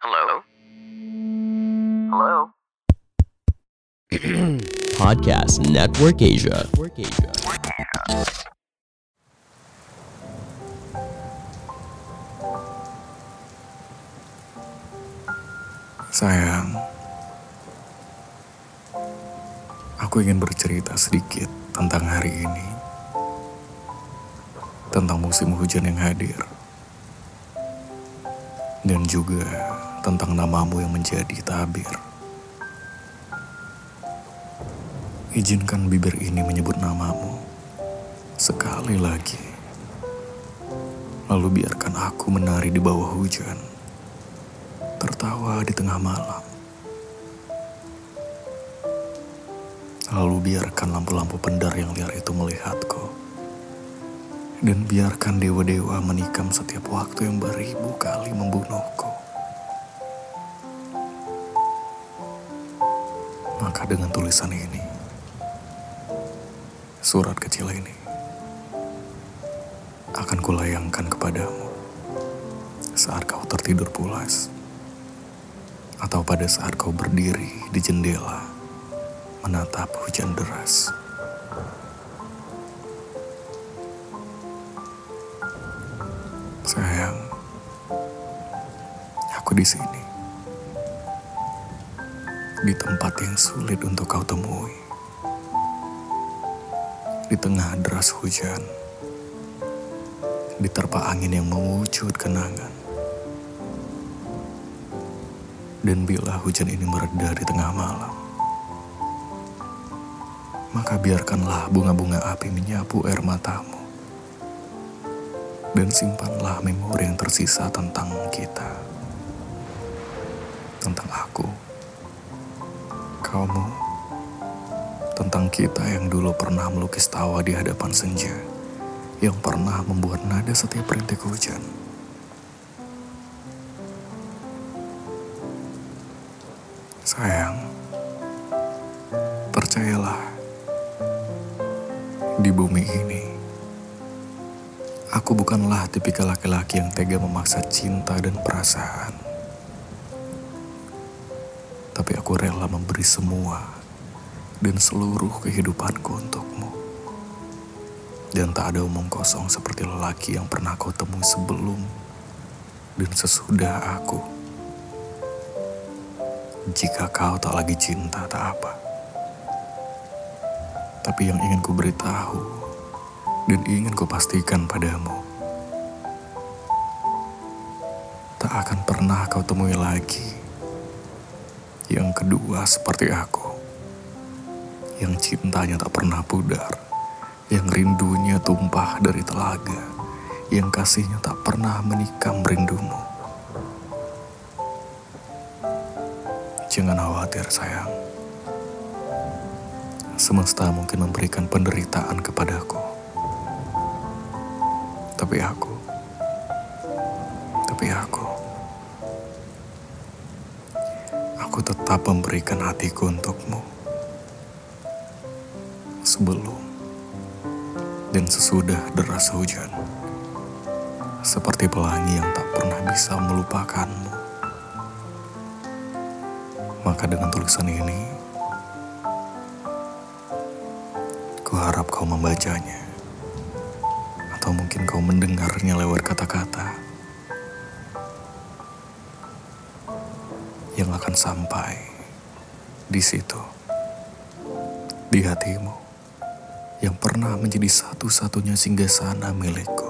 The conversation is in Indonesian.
Hello? Hello? Podcast Network Asia. Sayang, aku ingin bercerita sedikit tentang hari ini. Tentang musim hujan yang hadir. Dan juga tentang namamu yang menjadi tabir. Izinkan bibir ini menyebut namamu sekali lagi. Lalu biarkan aku menari di bawah hujan tertawa di tengah malam. Lalu biarkan lampu-lampu pendar yang liar itu melihatku. Dan biarkan dewa-dewa menikam setiap waktu yang beribu kali membunuhku. Maka dengan tulisan ini, surat kecil ini, akan kulayangkan kepadamu saat kau tertidur pulas atau pada saat kau berdiri di jendela menatap hujan deras. Sayang, aku di sini. Di tempat yang sulit untuk kau temui. Di tengah deras hujan. Diterpa angin yang mewujud kenangan. Dan bila hujan ini mereda di tengah malam, maka biarkanlah bunga-bunga api menyapu air matamu. Dan simpanlah memori yang tersisa tentang kita. Tentang aku. Kamu. Tentang kita yang dulu pernah melukis tawa di hadapan senja. Yang pernah membuat nada setiap rintik hujan. Sayang, percayalah, di bumi ini, aku bukanlah tipikal laki-laki yang tega memaksa cinta dan perasaan. Tapi aku rela memberi semua dan seluruh kehidupanku untukmu. Dan tak ada omong kosong seperti lelaki yang pernah kau temui sebelum dan sesudah aku. Jika kau tak lagi cinta, tak apa. Tapi yang ingin ku beritahu dan ingin ku pastikan padamu, tak akan pernah kau temui lagi. Yang kedua seperti aku, yang cintanya tak pernah pudar, yang rindunya tumpah dari telaga, yang kasihnya tak pernah menikam rindumu. Jangan khawatir sayang. Semesta mungkin memberikan penderitaan kepadaku. Tapi aku, tapi aku, tetap memberikan hatiku untukmu. Sebelum dan sesudah deras hujan. Seperti pelangi yang tak pernah bisa melupakanmu. Maka dengan tulisan ini, ku harap kau membacanya. Atau mungkin kau mendengarnya lewat kata-kata yang akan sampai di situ, di hatimu, yang pernah menjadi satu-satunya singgasana milikku.